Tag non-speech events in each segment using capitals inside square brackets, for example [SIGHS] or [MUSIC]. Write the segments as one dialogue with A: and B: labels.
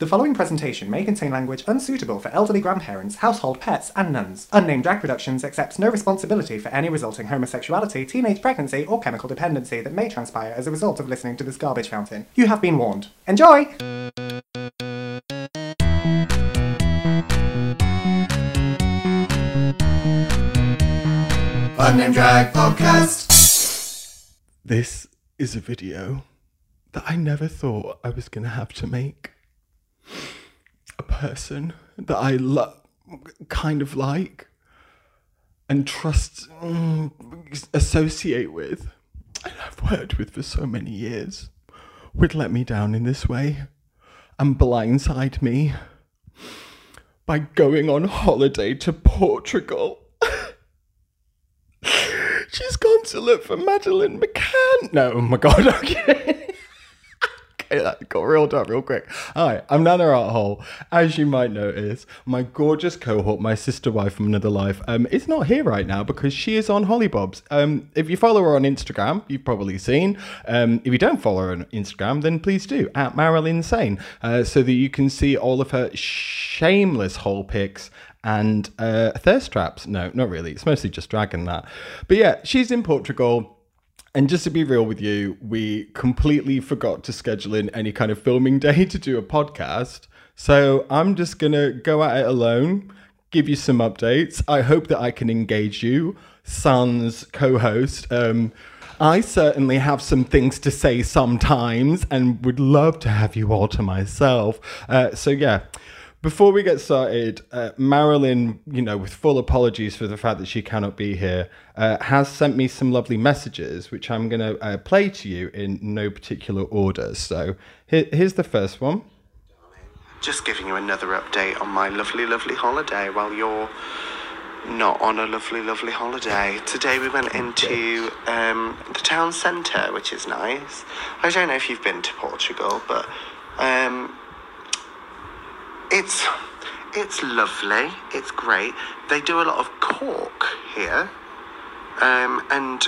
A: The following presentation may contain language unsuitable for elderly grandparents, household pets, and nuns. Unnamed Drag Productions accepts no responsibility for any resulting homosexuality, teenage pregnancy, or chemical dependency that may transpire as a result of listening to this garbage fountain. You have been warned. Enjoy!
B: Unnamed Drag Podcast.
C: This is a video that I never thought I was going to have to make. A person that I lo- kind of like and trust, mm, associate with, and I've worked with for so many years, would let me down in this way and blindside me by going on holiday to Portugal. [LAUGHS] She's gone to look for Madeleine McCann. No, oh my god, [LAUGHS] okay. That got real dark real quick. Hi, I'm Nana Arthole. As you might notice, my gorgeous cohort, my sister wife from another life, um, is not here right now because she is on Hollybobs. Um, if you follow her on Instagram, you've probably seen. Um, if you don't follow her on Instagram, then please do at Marilyn Sane, uh, so that you can see all of her shameless hole pics and uh, thirst traps. No, not really. It's mostly just dragon that. But yeah, she's in Portugal. And just to be real with you, we completely forgot to schedule in any kind of filming [LAUGHS] day to do a podcast. So I'm just going to go at it alone, give you some updates. I hope that I can engage you, Sun's co host. Um, I certainly have some things to say sometimes and would love to have you all to myself. Uh, so, yeah. Before we get started, uh, Marilyn, you know, with full apologies for the fact that she cannot be here, uh, has sent me some lovely messages, which I'm going to uh, play to you in no particular order. So here, here's the first one.
D: Just giving you another update on my lovely, lovely holiday while you're not on a lovely, lovely holiday. Today we went into um, the town centre, which is nice. I don't know if you've been to Portugal, but um, it's it's lovely. It's great. They do a lot of cork here, um, and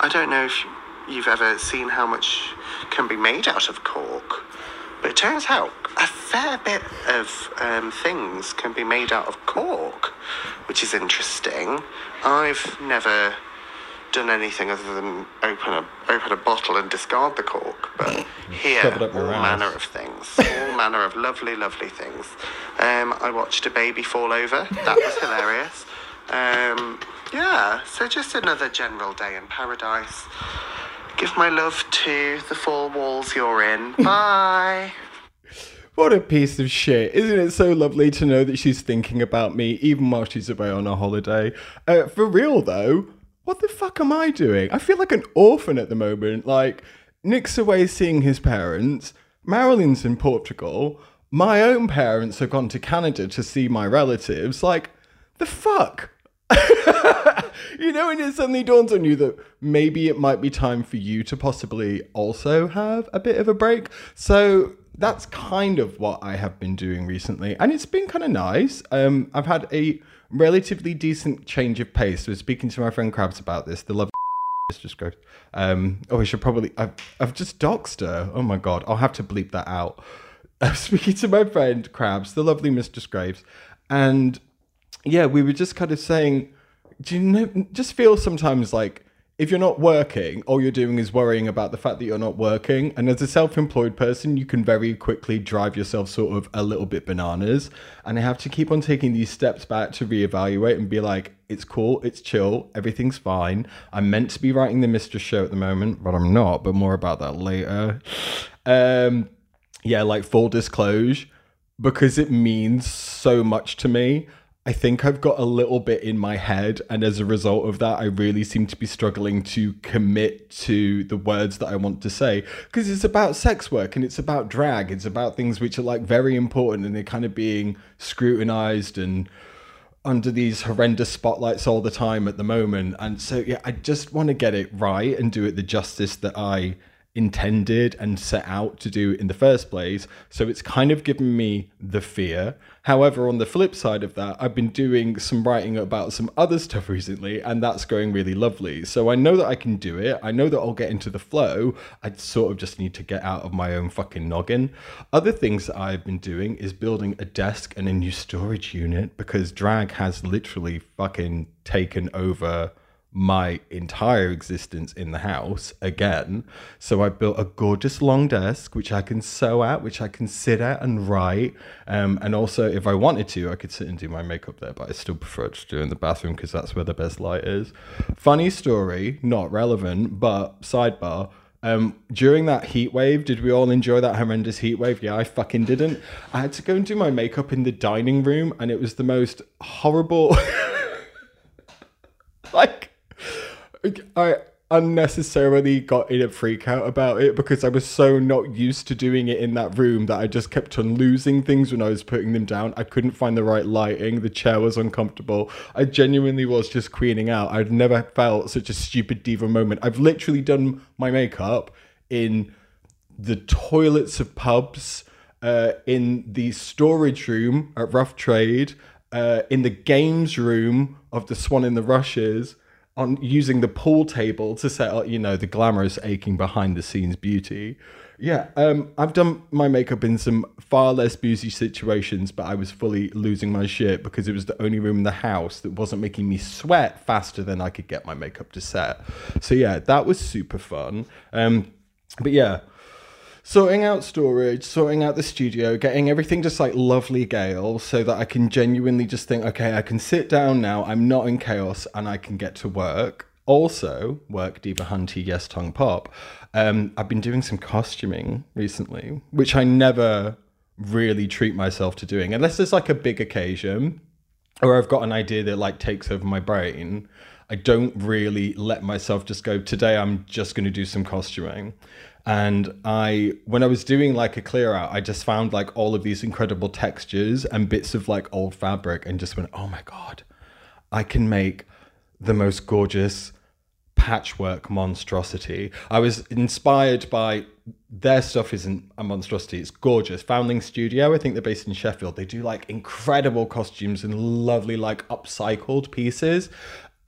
D: I don't know if you've ever seen how much can be made out of cork, but it turns out a fair bit of um, things can be made out of cork, which is interesting. I've never done anything other than open a open a bottle and discard the cork, but [LAUGHS] here
C: Shove it up
D: all
C: ass.
D: manner of things, [LAUGHS] all manner of lovely, lovely things. Um, I watched a baby fall over. That was [LAUGHS] hilarious. Um, yeah, so just another general day in paradise. Give my love to the four walls you're in. Bye.
C: What a piece of shit. Isn't it so lovely to know that she's thinking about me even while she's away on a holiday? Uh, for real, though, what the fuck am I doing? I feel like an orphan at the moment. Like, Nick's away seeing his parents, Marilyn's in Portugal, my own parents have gone to Canada to see my relatives. Like, the fuck? [LAUGHS] you know, and it suddenly dawns on you that maybe it might be time for you to possibly also have a bit of a break. So that's kind of what I have been doing recently, and it's been kind of nice. Um, I've had a relatively decent change of pace. I was speaking to my friend Krabs about this. The love. [LAUGHS] Mr. Scrooge. Um, oh, I should probably. I've, I've just doxed her. Oh my god, I'll have to bleep that out. [LAUGHS] I was speaking to my friend Krabs, the lovely Mr. Scraves, and yeah, we were just kind of saying, do you know, just feel sometimes like if you're not working, all you're doing is worrying about the fact that you're not working. And as a self employed person, you can very quickly drive yourself sort of a little bit bananas. And I have to keep on taking these steps back to reevaluate and be like, it's cool, it's chill, everything's fine. I'm meant to be writing the Mistress show at the moment, but I'm not, but more about that later. Um, yeah, like full disclosure, because it means so much to me. I think I've got a little bit in my head, and as a result of that, I really seem to be struggling to commit to the words that I want to say because it's about sex work and it's about drag. It's about things which are like very important and they're kind of being scrutinized and under these horrendous spotlights all the time at the moment. And so, yeah, I just want to get it right and do it the justice that I intended and set out to do in the first place. So it's kind of given me the fear. However, on the flip side of that, I've been doing some writing about some other stuff [LAUGHS] recently, and that's going really lovely. So I know that I can do it. I know that I'll get into the flow. I sort of just need to get out of my own fucking noggin. Other things that I've been doing is building a desk and a new storage unit because drag has literally fucking taken over my entire existence in the house again. So I built a gorgeous long desk, which I can sew at, which I can sit at and write. Um, and also, if I wanted to, I could sit and do my makeup there, but I still prefer to do it in the bathroom because that's where the best light is. Funny story, not relevant, but sidebar. Um, during that heat wave, did we all enjoy that horrendous heat wave? Yeah, I fucking didn't. I had to go and do my makeup in the dining room, and it was the most horrible. [LAUGHS] like I unnecessarily got in a freak out about it because I was so not used to doing it in that room that I just kept on losing things when I was putting them down. I couldn't find the right lighting. The chair was uncomfortable. I genuinely was just queening out. I'd never felt such a stupid diva moment. I've literally done my makeup in the toilets of pubs, uh, in the storage room at Rough Trade, uh, in the games room of the Swan in the Rushes on using the pool table to set up, you know, the glamorous, aching behind the scenes beauty. Yeah, um, I've done my makeup in some far less boozy situations, but I was fully losing my shit because it was the only room in the house that wasn't making me sweat faster than I could get my makeup to set. So yeah, that was super fun. Um, but yeah, sorting out storage, sorting out the studio, getting everything just like lovely Gale so that I can genuinely just think, okay, I can sit down now, I'm not in chaos, and I can get to work. Also, work Diva Hunty, Yes Tongue Pop. Um, I've been doing some costuming recently, which I never really treat myself to doing, unless there's like a big occasion or I've got an idea that like takes over my brain. I don't really let myself just go, today I'm just going to do some costuming. And I, when I was doing like a clear out, I just found like all of these incredible textures and bits of like old fabric and just went, oh my God, I can make the most gorgeous patchwork monstrosity. I was inspired by their stuff isn't a monstrosity. It's gorgeous. Foundling Studio, I think they're based in Sheffield. They do like incredible costumes and lovely like upcycled pieces.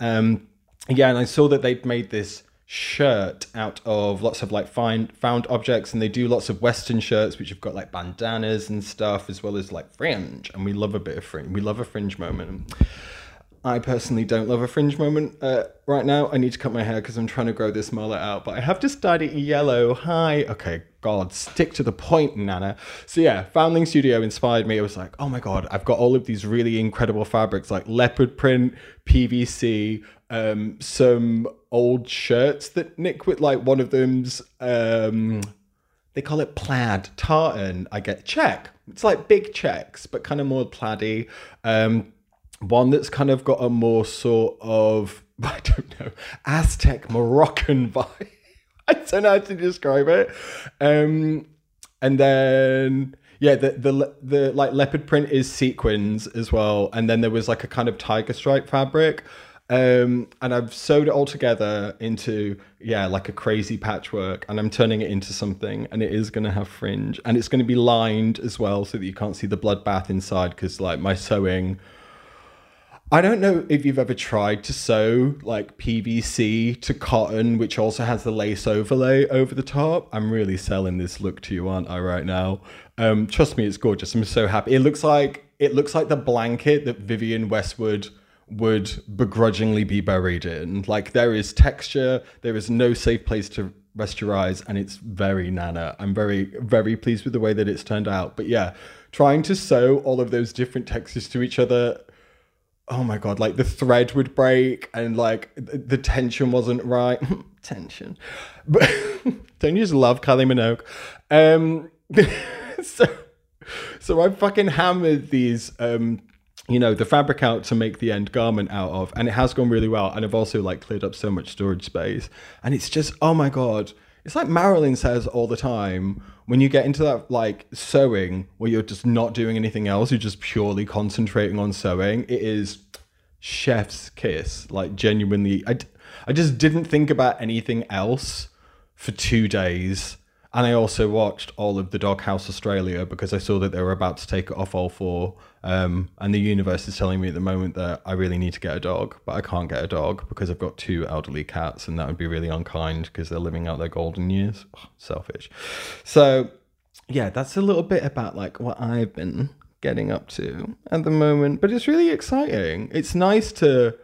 C: Um yeah, and I saw that they'd made this shirt out of lots of like find found objects and they do lots of western shirts which have got like bandanas and stuff as well as like fringe and we love a bit of fringe we love a fringe moment I personally don't love a fringe moment uh, right now. I need to cut my hair because I'm trying to grow this mullet out, but I have just dyed it yellow. Hi. Okay, God, stick to the point, Nana. So, yeah, Foundling Studio inspired me. I was like, oh my God, I've got all of these really incredible fabrics like leopard print, PVC, um, some old shirts that Nick with, like one of them's. Um, they call it plaid tartan. I get check. It's like big checks, but kind of more plaady. Um, one that's kind of got a more sort of [LAUGHS] I don't know Aztec Moroccan [LAUGHS] vibe. I don't know how to describe it. Um, and then yeah, the the the like leopard print is sequins as well, and then there was like a kind of tiger stripe fabric. Um, and I've sewed it all together into yeah, like a crazy patchwork, and I'm turning it into something, and it is going to have fringe, and it's going to be lined as well, so that you can't see the bloodbath inside, because like my sewing I don't know if you've ever tried to sew like PVC to cotton, which also has the lace overlay over the top. I'm really selling this look to you, aren't I, right now? Um, trust me, it's gorgeous. I'm so happy. It looks like it looks like the blanket that Vivienne Westwood would begrudgingly be buried in. Like there is texture, there is no safe place to rest your eyes, and it's very nana. I'm very, very pleased with the way that it's turned out. But yeah, trying to sew all of those different textures to each other oh my god, like the thread would break and like the tension wasn't right. [LAUGHS] tension, but [LAUGHS] don't you just love Kylie Minogue? Um, [LAUGHS] so, so I fucking hammered these, um, you know, the fabric out to make the end garment out of, and it has gone really well. And I've also like cleared up so much storage space, and it's just, oh my god. It's like Marilyn says all the time when you get into that like sewing where you're just not doing anything else, you're just purely concentrating on sewing. It is chef's kiss. Like genuinely, I, I just didn't think about anything else for two days. And I also watched all of the Doghouse Australia because I saw that they were about to take it off all four. Um, and the universe is telling me at the moment that I really need to get a dog, but I can't get a dog because I've got two elderly cats, and that would be really unkind because they're living out their golden years. Selfish. So, yeah, that's a little bit about like what I've been getting up to at the moment, but it's really exciting. It's nice to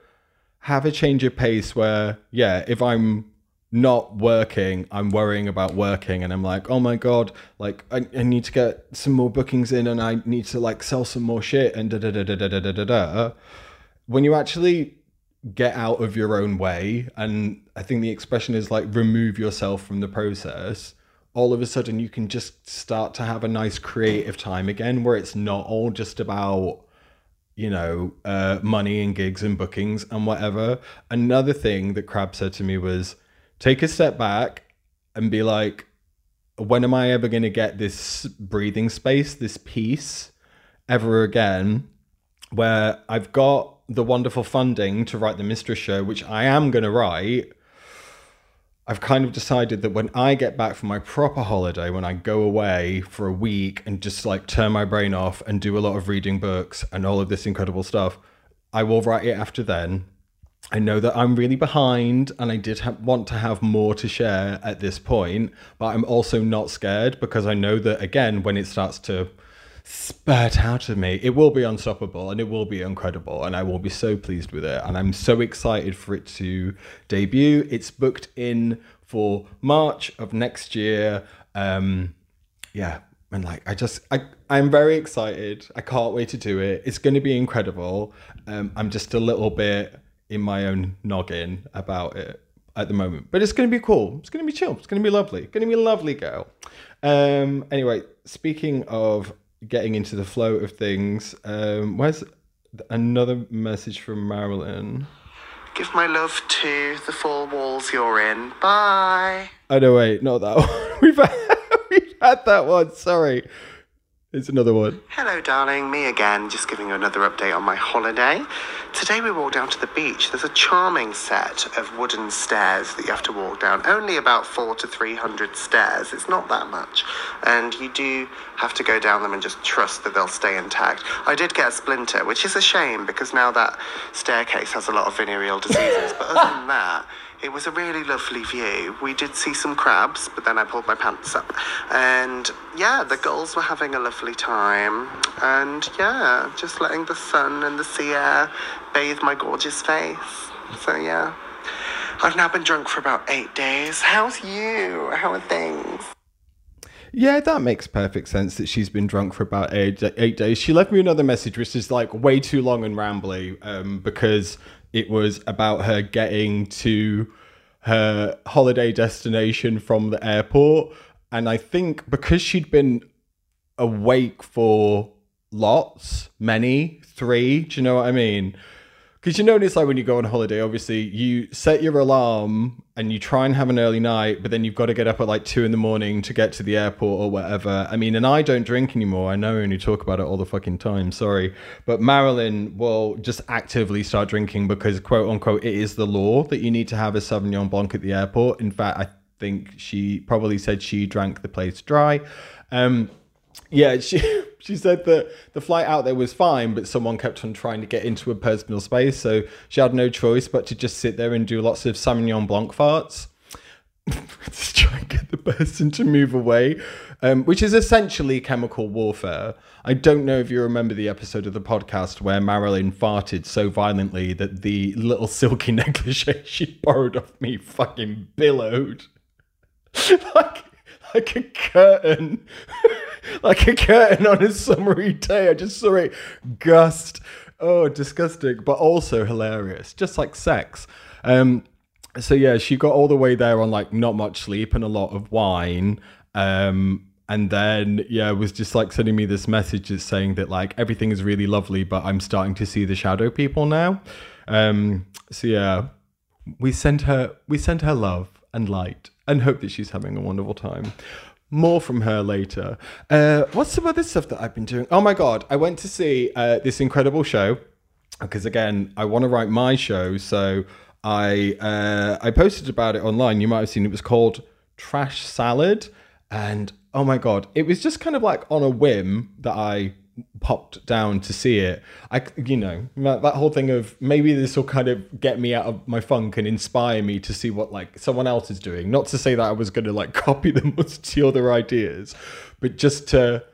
C: have a change of pace where, yeah, if I'm not working, I'm worrying about working, and I'm like, oh my god, like I, I need to get some more bookings in, and I need to like sell some more shit, and da da da da da da da da. When you actually get out of your own way, and I think the expression is like remove yourself from the process. All of a sudden, you can just start to have a nice creative time again, where it's not all just about you know, uh, money and gigs and bookings and whatever. Another thing that Crab said to me was take a step back and be like, when am I ever going to get this breathing space, this peace ever again, where I've got the wonderful funding to write the Mistress Show, which I am going to write. I've kind of decided that when I get back from my proper holiday, when I go away for a week and just like turn my brain off and do a lot of reading books and all of this incredible stuff, I will write it after then. I know that I'm really behind and I did ha- want to have more to share at this point, but I'm also not scared because I know that again, when it starts to spurt out of me, it will be unstoppable and it will be incredible and I will be so pleased with it. And I'm so excited for it to debut. It's booked in for March of next year. Um, yeah, and like I just I I'm very excited. I can't wait to do it. It's going to be incredible. Um, I'm just a little bit in my own noggin about it at the moment, but it's going to be cool. It's going to be chill. It's going to be lovely. It's going to be a lovely girl. Um, anyway, speaking of getting into the flow of things, um, where's another message from Marilyn?
D: Give my love to the four walls you're in. Bye.
C: Oh no, wait, not that [LAUGHS] one. We've had, [LAUGHS] we've had that one. Sorry, it's another one.
D: Hello, darling. Me again, just giving you another update on my holiday. Today we walked down to the beach. There's a charming set of wooden stairs that you have to walk down. Only about four to three hundred stairs. It's not that much. And you do have to go down them and just trust that they'll stay intact. I did get a splinter, which is a shame because now that staircase has a lot of venereal diseases. but other than [LAUGHS] that, it was a really lovely view. We did see some crabs, but then I pulled my pants up. And yeah, the girls were having a lovely time. And yeah, just letting the sun and the sea air bathe my gorgeous face. So yeah. I've now been drunk for about eight days. How's you? How are things?
C: Yeah, that makes perfect sense that she's been drunk for about eight, eight days. She left me another message, which is like way too long and rambly um, because it was about her getting to her holiday destination from the airport. And I think because she'd been awake for lots, many, three, do you know what I mean? Because you notice, like when you go on holiday, obviously, you set your alarm and you try and have an early night, but then you've got to get up at like two in the morning to get to the airport or whatever. I mean, and I don't drink anymore. I know only talk about it all the fucking time, sorry. But Marilyn will just actively start drinking because, quote unquote, it is the law that you need to have a Sauvignon Blanc at the airport. In fact, I think she probably said she drank the place dry. Um, yeah, she [LAUGHS] she said that the flight out there was fine, but someone kept on trying to get into her personal space, so she had no choice but to just sit there and do lots of Sauvignon Blanc farts. [LAUGHS] to try and get the person to move away, um, which is essentially chemical warfare. I don't know if you remember the episode of the podcast where Marilyn farted so violently that the little silky [LAUGHS] negligee she borrowed off me fucking billowed. [LAUGHS] like like a curtain, [LAUGHS] like a curtain on a summery day. I just saw it gust. Oh, disgusting, but also hilarious, just like sex. Um, so yeah, she got all the way there on like not much sleep and a lot of wine. Um, and then yeah, was just like sending me this message that's saying that like everything is really lovely, but I'm starting to see the shadow people now. Um, so yeah, we sent her we sent her love and light and hope that she's having a wonderful time. More from her later. Uh, what's some other stuff that I've been doing? Oh my god, I went to see uh, this incredible show because again, I want to write my show, so I uh, I posted about it online. You might have seen it was called trash salad. And oh my God, it was just kind of like on a whim that I popped down to see it. I, you know, that, whole thing of maybe this will kind of get me out of my funk and inspire me to see what like someone else is doing. Not to say that I was going to like [LAUGHS] copy them or steal their ideas, but just to,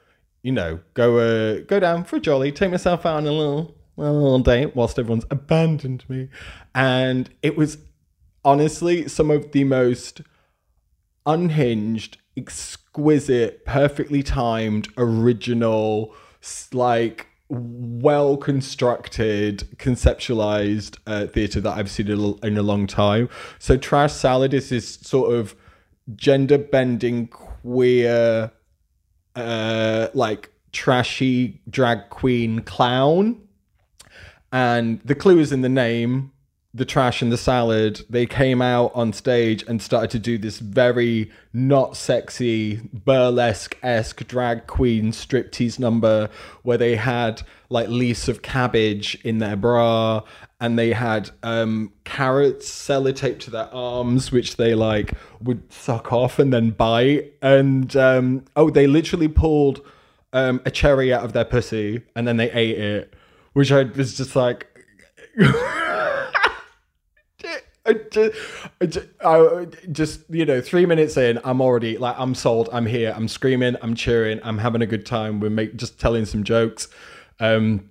C: you know, go uh, go down for a jolly, take myself out on a little a little date whilst everyone's abandoned me, and it was honestly some of the most unhinged, exquisite, perfectly timed, original, like well constructed, conceptualized uh, theatre that I've seen in a, long time. So, Trash Salad is this sort of gender bending, queer, uh, like trashy drag queen clown and the clue is in the name the trash and the salad they came out on stage and started to do this very not sexy burlesque-esque drag queen striptease number where they had like leaves of cabbage in their bra and they had um, carrots sellotaped to their arms which they like would suck off and then bite. And um, oh they literally pulled um, a cherry out of their pussy and then they ate it which I was just like [LAUGHS] I just, I just, you know, three minutes in, I'm already like, I'm sold. I'm here. I'm screaming. I'm cheering. I'm having a good time. We're make, just telling some jokes. Um,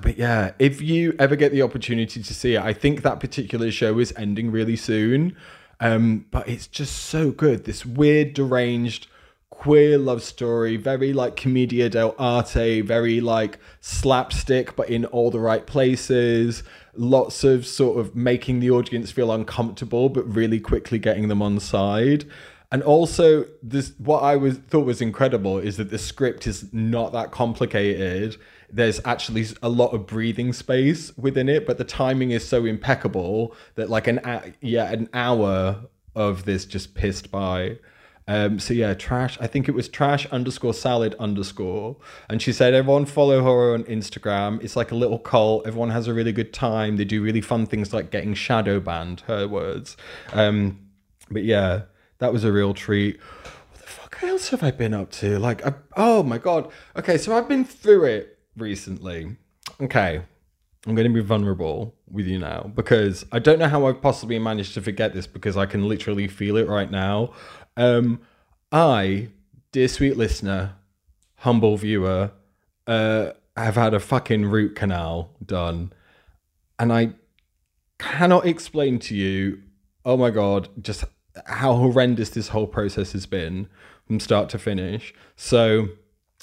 C: but yeah, if you ever get the opportunity to see it, I think that particular show is ending really soon. Um, but it's just so good. This weird, deranged, queer love story, very like commedia dell'arte, very like slapstick, but in all the right places. Lots of sort of making the audience feel uncomfortable, but really quickly getting them on side. And also, this what I was thought was incredible is that the script is not that complicated. There's actually a lot of breathing space within it, but the timing is so impeccable that like an yeah an hour of this just pissed by. Um, so yeah, trash. I think it was trash underscore salad underscore. And she said everyone follow her on Instagram. It's like a little cult. Everyone has a really good time. They do really fun things like getting shadow banned. Her words. Um, but yeah, that was a real treat. What the fuck else have I been up to? Like, I, oh my god. Okay, so I've been through it recently. Okay, I'm going to be vulnerable with you now because I don't know how I've possibly managed to forget this because I can literally feel it right now. Um, I, dear sweet listener, humble viewer, uh, have had a fucking root canal done, and I cannot explain to you. Oh my god, just how horrendous this whole process has been from start to finish. So,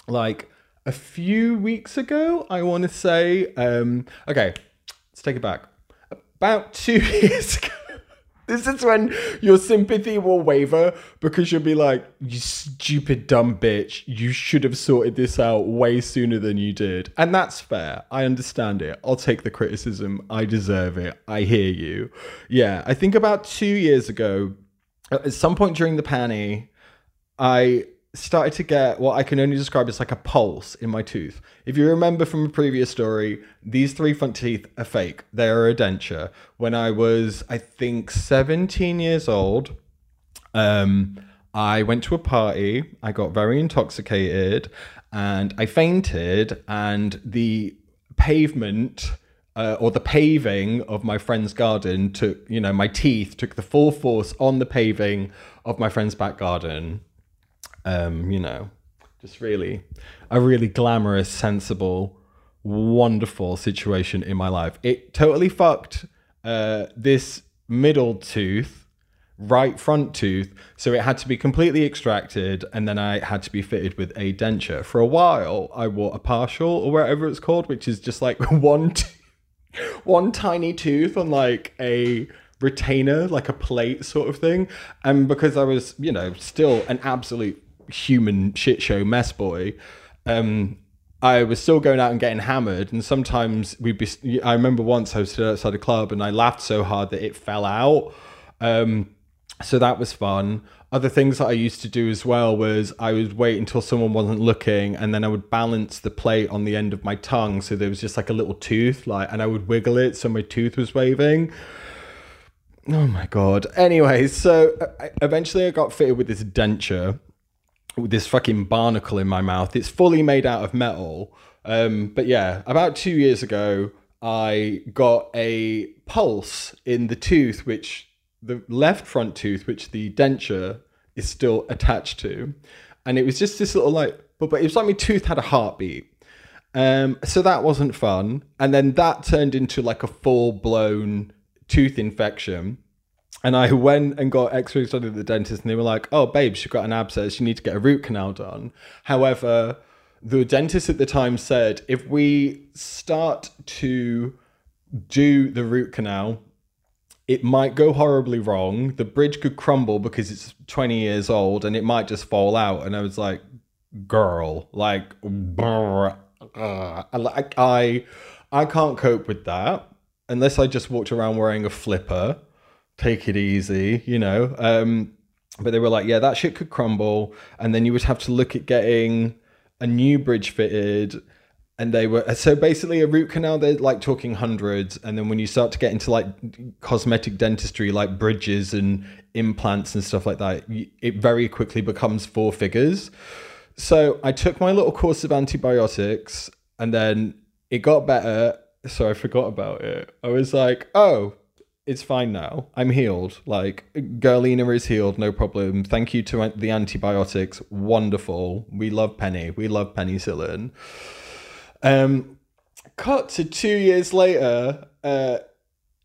C: like a few weeks ago, I want to say, um, okay, let's take it back. About two [LAUGHS] years ago, this is when your sympathy will waver because you'll be like, you stupid dumb bitch, you should have sorted this out way sooner than you did. And that's fair. I understand it. I'll take the criticism. I deserve it. I hear you. Yeah, I think about two years ago, at some point during the panny, I started to get what I can only describe as like a pulse in my tooth. If you remember from a previous story, these three front teeth are fake. They are a denture. When I was, I think, 17 years old, um, I went to a party. I got very intoxicated and I fainted, and the pavement. Uh, or the paving of my friend's garden took, you know, my teeth took the full force on the paving of my friend's back garden um, you know, just really a really glamorous, sensible, wonderful situation in my life. It totally fucked uh, this middle tooth, right front tooth, so it had to be completely extracted, and then I had to be fitted with a denture. For a while, I wore a partial or whatever it's called, which is just like [LAUGHS] one, one tiny tooth on like a retainer, like a plate sort of thing. And because I was, you know, still an absolute human shit show mess boy, um, I was still going out and getting hammered. And sometimes we'd be, I remember once I was outside a club and I laughed so hard that it fell out. Um, so that was fun. Other things that I used to do as well was I would wait until someone wasn't looking and then I would balance the plate on the end of my tongue so there was just like a little tooth like and I would wiggle it so my tooth was waving Oh my god. Anyway, so uh, eventually I got fitted with this denture this fucking barnacle in my mouth. It's fully made out of metal. Um, but yeah, about two years ago, I got a pulse in the tooth, which the left front tooth, which the denture is still attached to. And it was just this little like, but, but it was like my tooth had a heartbeat. Um, so that wasn't fun. And then that turned into like a full blown tooth infection. And I went and got x-rays done at the dentist, and they were like, "Oh, babe, she's got an abscess. You need to get a root canal done." However, the dentist at the time said, if we start to do the root canal, it might go horribly wrong. The bridge could crumble because it's 20 years old, and it might just fall out. And I was like, "Girl, like, brr, uh, I, I, I can't cope with that unless I just walked around wearing a flipper." Take it easy, you know. Um, but they were like, yeah, that shit could crumble, and then you would have to look at getting a new bridge fitted. And they were so basically a root canal. They're like talking hundreds, and then when you start to get into like cosmetic dentistry, like bridges and implants and stuff like that, it very quickly becomes four figures. So I took my little course of antibiotics, and then it got better. So I forgot about it. I was like, oh, it's fine now. I'm healed. Like, Gerlina is healed, no problem. Thank you to the antibiotics. Wonderful. We love Penny. We love penicillin. Um, cut to two years later. Uh,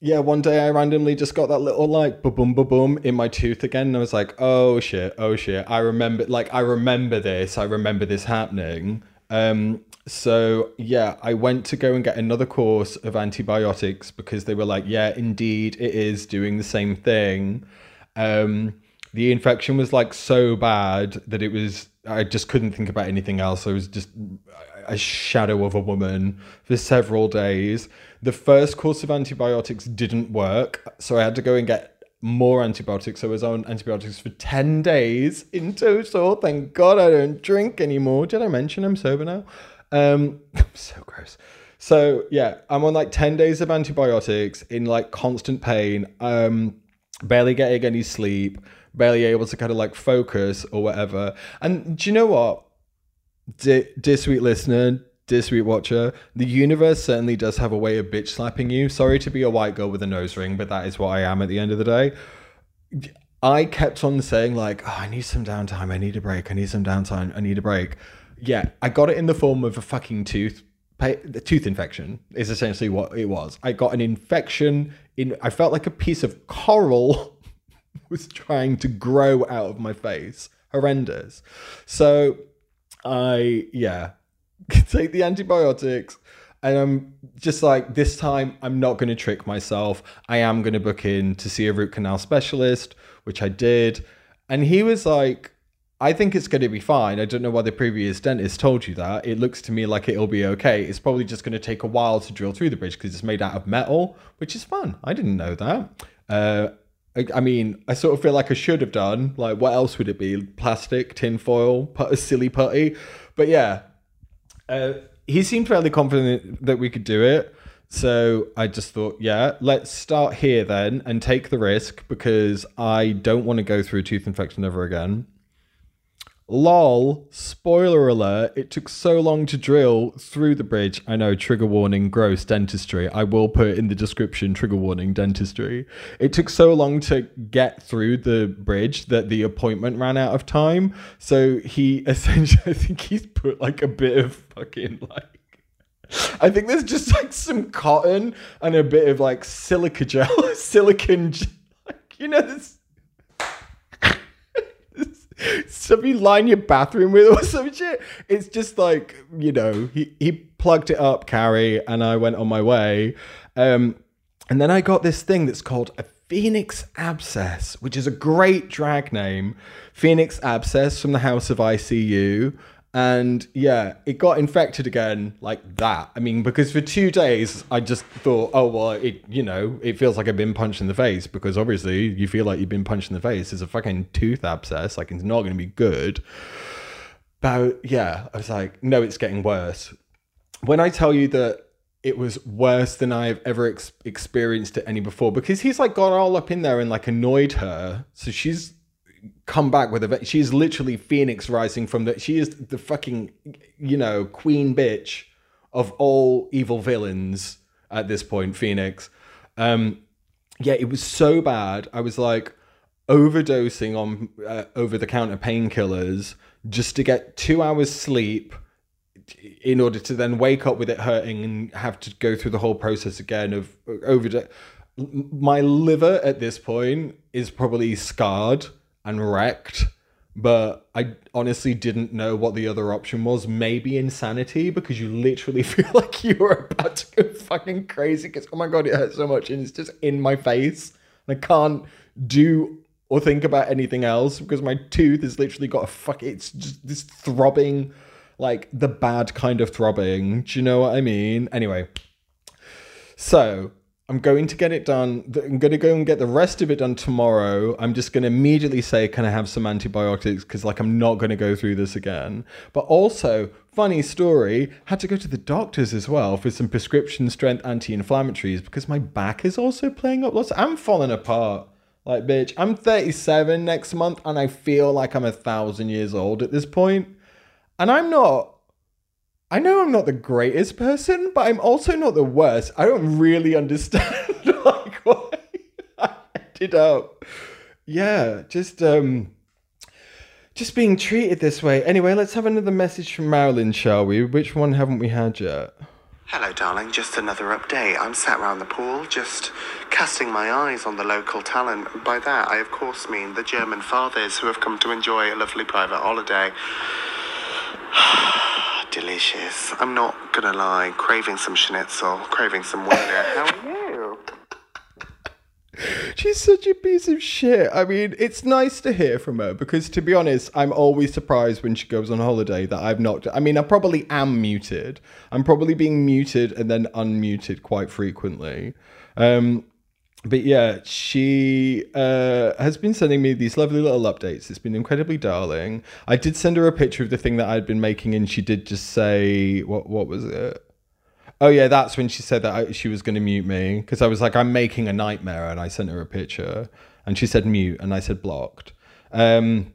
C: yeah, one day I randomly just got that little like boom, boom, boom in my tooth again, and I was like, "Oh shit, oh shit!" I remember, like, I remember this. I remember this happening. Um, so yeah, I went to go and get another course of antibiotics because they were like, "Yeah, indeed, it is doing the same thing." Um, the infection was like so bad that it was I just couldn't think about anything else. I was just a shadow of a woman for several days. The first course of antibiotics didn't work, so I had to go and get more antibiotics. So I was on antibiotics for 10 days in total. Thank God I don't drink anymore. Did I mention I'm sober now? Um, [LAUGHS] so gross. So yeah, I'm on like 10 days of antibiotics in like constant pain. Um, barely getting any sleep, barely able to kind of like focus or whatever. And do you know what? Dear, sweet listener, dear sweet watcher, the universe certainly does have a way of bitch slapping you. Sorry to be a white girl with a nose ring, but that is what I am at the end of the day. I kept on saying like, oh, I need some downtime. I need a break. I need some downtime. I need a break. Yeah, I got it in the form of a fucking tooth. The tooth infection is essentially what it was. I got an infection in. I felt like a piece of coral [LAUGHS] was trying to grow out of my face. Horrendous. So I yeah [LAUGHS] take the antibiotics and I'm just like this time I'm not going to trick myself. I am going to book in to see a root canal specialist, which I did, and he was like. I think it's going to be fine. I don't know why the previous dentist told you that. It looks to me like it'll be okay. It's probably just going to take a while to drill through the bridge because it's made out of metal, which is fun. I didn't know that. Uh, I, I mean, I sort of feel like I should have done. Like, what else would it be? Plastic, tinfoil, put silly putty. But yeah, uh, he seemed fairly confident that we could do it. So I just thought, yeah, let's start here then and take the risk because I don't want to go through a tooth infection ever again. Lol, spoiler alert, it took so long to drill through the bridge. I know, trigger warning, gross dentistry. I will put in the description, trigger warning, dentistry. It took so long to get through the bridge that the appointment ran out of time. So he [LAUGHS] essentially, I think he's put like a bit of fucking like. I think there's just like some cotton and a bit of like silica gel, [LAUGHS] silicon, [LAUGHS] like, you know, this you line your bathroom with or [LAUGHS] some shit. It's just like, you know, he, he plugged it up, Carrie, and I went on my way. Um, and then I got this thing that's called a Phoenix Abscess, which is a great drag name. Phoenix Abscess from the House of ICU. And yeah, it got infected again like that. I mean, because for two days I just thought, oh well, it you know, it feels like I've been punched in the face because obviously you feel like you've been punched in the face. It's a fucking tooth abscess, like it's not going to be good. But yeah, I was like, no, it's getting worse. When I tell you that it was worse than I've ever ex- experienced it any before because he's like got all up in there and like annoyed her. So she's come back with a she's literally phoenix rising from the she is the fucking you know queen bitch of all evil villains at this point phoenix. Um yeah it was so bad. I was like overdosing on uh, over the counter painkillers just to get 2 hours sleep in order to then wake up with it hurting and have to go through the whole process again of overdose my liver at this point is probably scarred and wrecked. But I honestly didn't know what the other option was. Maybe insanity, because you literally [LAUGHS] feel like you are about to go fucking crazy. Because oh my god, it hurts so much, and it's just in my face. I can't do or think about anything else because my tooth has literally got a fuck. It's just this throbbing, like the bad kind of throbbing. Do you know what I mean? Anyway, so I'm going to get it done. I'm going to go and get the rest of it done tomorrow. I'm just going to immediately say, can I have some antibiotics? Because, like, I'm not going to go through this again. But also, funny story, had to go to the doctors as well for some prescription strength anti inflammatories because my back is also playing up lots. I'm falling apart. Like, bitch, I'm 37 next month and I feel like I'm a thousand years old at this point. And I'm not I know I'm not the greatest person, but I'm also not the worst. I don't really understand [LAUGHS] like why I ended up. Yeah, just um just being treated this way. Anyway, let's have another message from Marilyn, shall we? Which one haven't we had yet?
D: Hello, darling. Just another update. I'm sat round the pool, just casting my eyes on the local talent. By that, I of course mean the German fathers who have come to enjoy a lovely private holiday. [SIGHS] [SIGHS] delicious. I'm not gonna lie, craving some schnitzel, craving some wiener. How are you? [LAUGHS]
C: She's such a piece of shit. I mean, it's nice to hear from her because, to be honest, I'm always surprised when she goes on holiday that I've not. I mean, I probably am muted. I'm probably being muted and then unmuted quite frequently. Um, but yeah, she uh, has been sending me these lovely little updates. It's been incredibly darling. I did send her a picture of the thing that I'd been making, and she did just say, "What? What was it?" Oh yeah, that's when she said that I, she was going to mute me because I was like, "I'm making a nightmare," and I sent her a picture, and she said mute, and I said blocked. Um,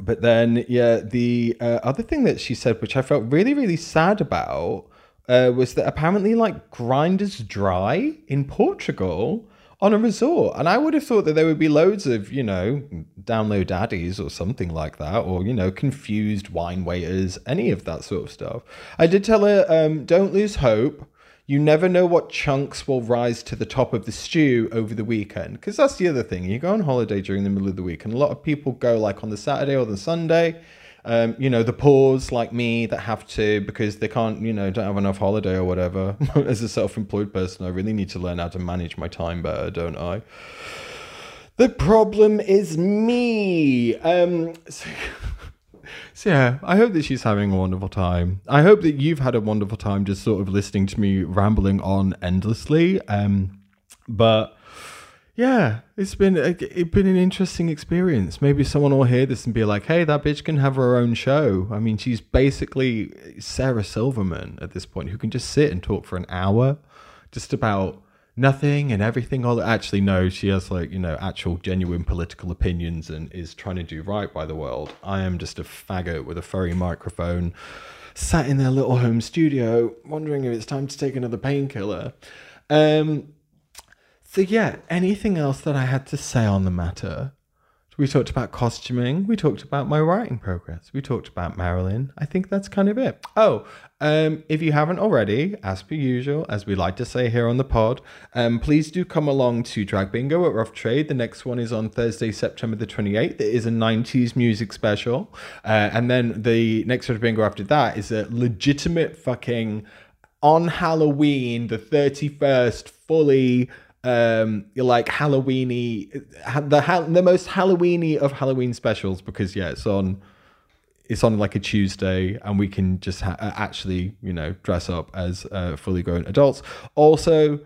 C: but then, yeah, the uh, other thing that she said, which I felt really, really sad about, uh, was that apparently, like, Grindr's dry in Portugal on a resort. And I would have thought that there would be loads of, you know, download daddies or something like that, or, you know, confused wine waiters, any of that sort of stuff. I did tell her, um, don't lose hope. You never know what chunks will rise to the top of the stew over the weekend. Because that's the other thing. You go on holiday during the middle of the week, and a lot of people go like on the Saturday or the Sunday um, you know, the poors like me that have to because they can't, you know, don't have enough holiday or whatever. [LAUGHS] As a self-employed person, I really need to learn how to manage my time better, don't I? The problem is me. Um, so, [LAUGHS] so yeah, I hope that she's having a wonderful time. I hope that you've had a wonderful time just sort of listening to me rambling on endlessly. Um, but yeah, it's been a, it's been an interesting experience. Maybe someone will hear this and be like, "Hey, that bitch can have her own show." I mean, she's basically Sarah Silverman at this point, who can just sit and talk for an hour, just about nothing and everything. All actually, no, she has like you know actual genuine political opinions and is trying to do right by the world. I am just a faggot with a furry microphone, sat in their little home studio, wondering if it's time to take another painkiller. Um, so, yeah, anything else that I had to say on the matter? We talked about costuming. We talked about my writing progress. We talked about Marilyn. I think that's kind of it. Oh, um, if you haven't already, as per usual, as we like to say here on the pod, um, please do come along to Drag Bingo at Rough Trade. The next one is on Thursday, September the 28th. It is a 90s music special. Uh, and then the next Drag Bingo after that is a legitimate fucking on Halloween, the 31st, fully um like halloweeny the the most halloweeny of halloween specials because yeah it's on it's on like a tuesday and we can just ha- uh, actually you know dress up as uh, fully grown adults. Also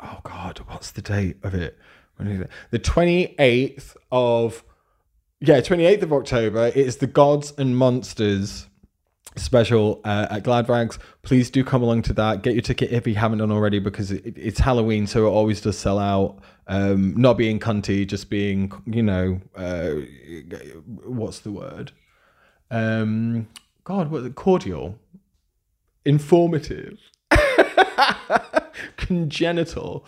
C: oh god what's the date of it? The 28th of yeah 28th of october it's the gods and monsters special uh, at Glad Rags. Please do come along to that. Get your ticket if you haven't done already because it, it's Halloween, so it always does sell out. Um, not being cunty, just being, you know, uh, what's the word? Um, God, what cordial, informative, [LAUGHS] congenital.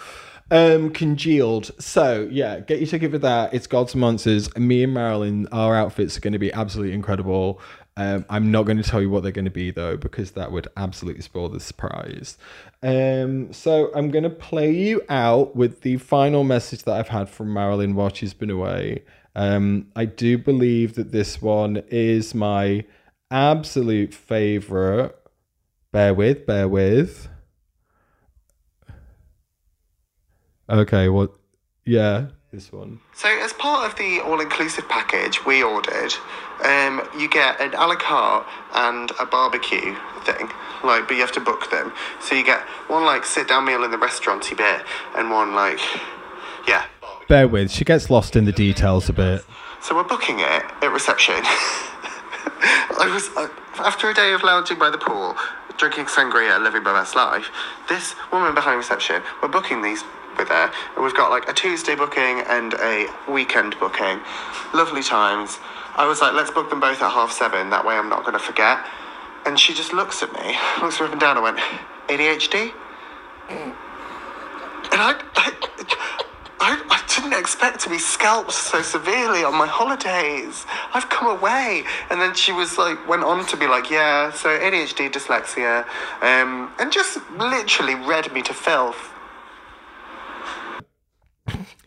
C: Um, congealed. So yeah, get your ticket for that. It's Gods and Monsters. Me and Marilyn, our outfits are going to be absolutely incredible. Um, I'm not going to tell you what they're going to be though, because that would absolutely spoil the surprise. Um, so I'm going to play you out with the final message that I've had from Marilyn while she's been away. Um, I do believe that this one is my absolute favorite. Bear with, bear with. Okay, what? Yeah, this one.
D: So, as part of the all-inclusive package we ordered, um, you get an a la carte and a barbecue thing. Like, but you have to book them. So you get one like sit-down meal in the restauranty bit, and one like, yeah.
C: Bear with. She gets lost in the details a bit.
D: So we're booking it at reception. [LAUGHS] I was uh, after a day of lounging by the pool, drinking sangria, living my best life. This woman behind reception, we're booking these with her, and we've got like a Tuesday booking and a weekend booking. Lovely times. I was like, let's book them both at half seven. That way, I'm not going to forget. And she just looks at me, looks her up and down. and went, ADHD. And I, I, I, I didn't expect to be scalped so severely on my holidays. I've come away. And then she was like, went on to be like, yeah, so ADHD, dyslexia, um, and just literally read me to filth.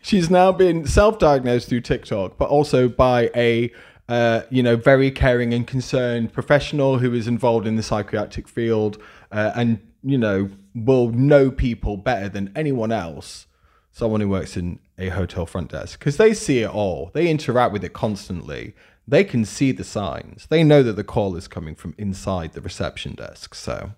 C: She's now been self-diagnosed through TikTok, but also by a uh, you know very caring and concerned professional who is involved in the psychiatric field uh, and you know will know people better than anyone else. Someone who works in a hotel front desk because they see it all. They interact with it constantly. They can see the signs. They know that the call is coming from inside the reception desk. So,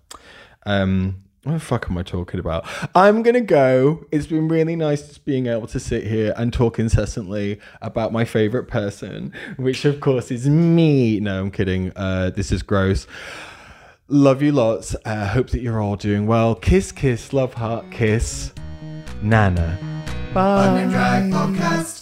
C: um, what the fuck am I talking about? I'm gonna go. It's been really nice just being able to sit here and talk incessantly about my favorite person, which of course is me. No, I'm kidding. Uh, this is gross. Love you lots. Uh, hope that you're all doing well. Kiss, kiss, love, heart, kiss. Nana. Bye.
B: Onion Podcast.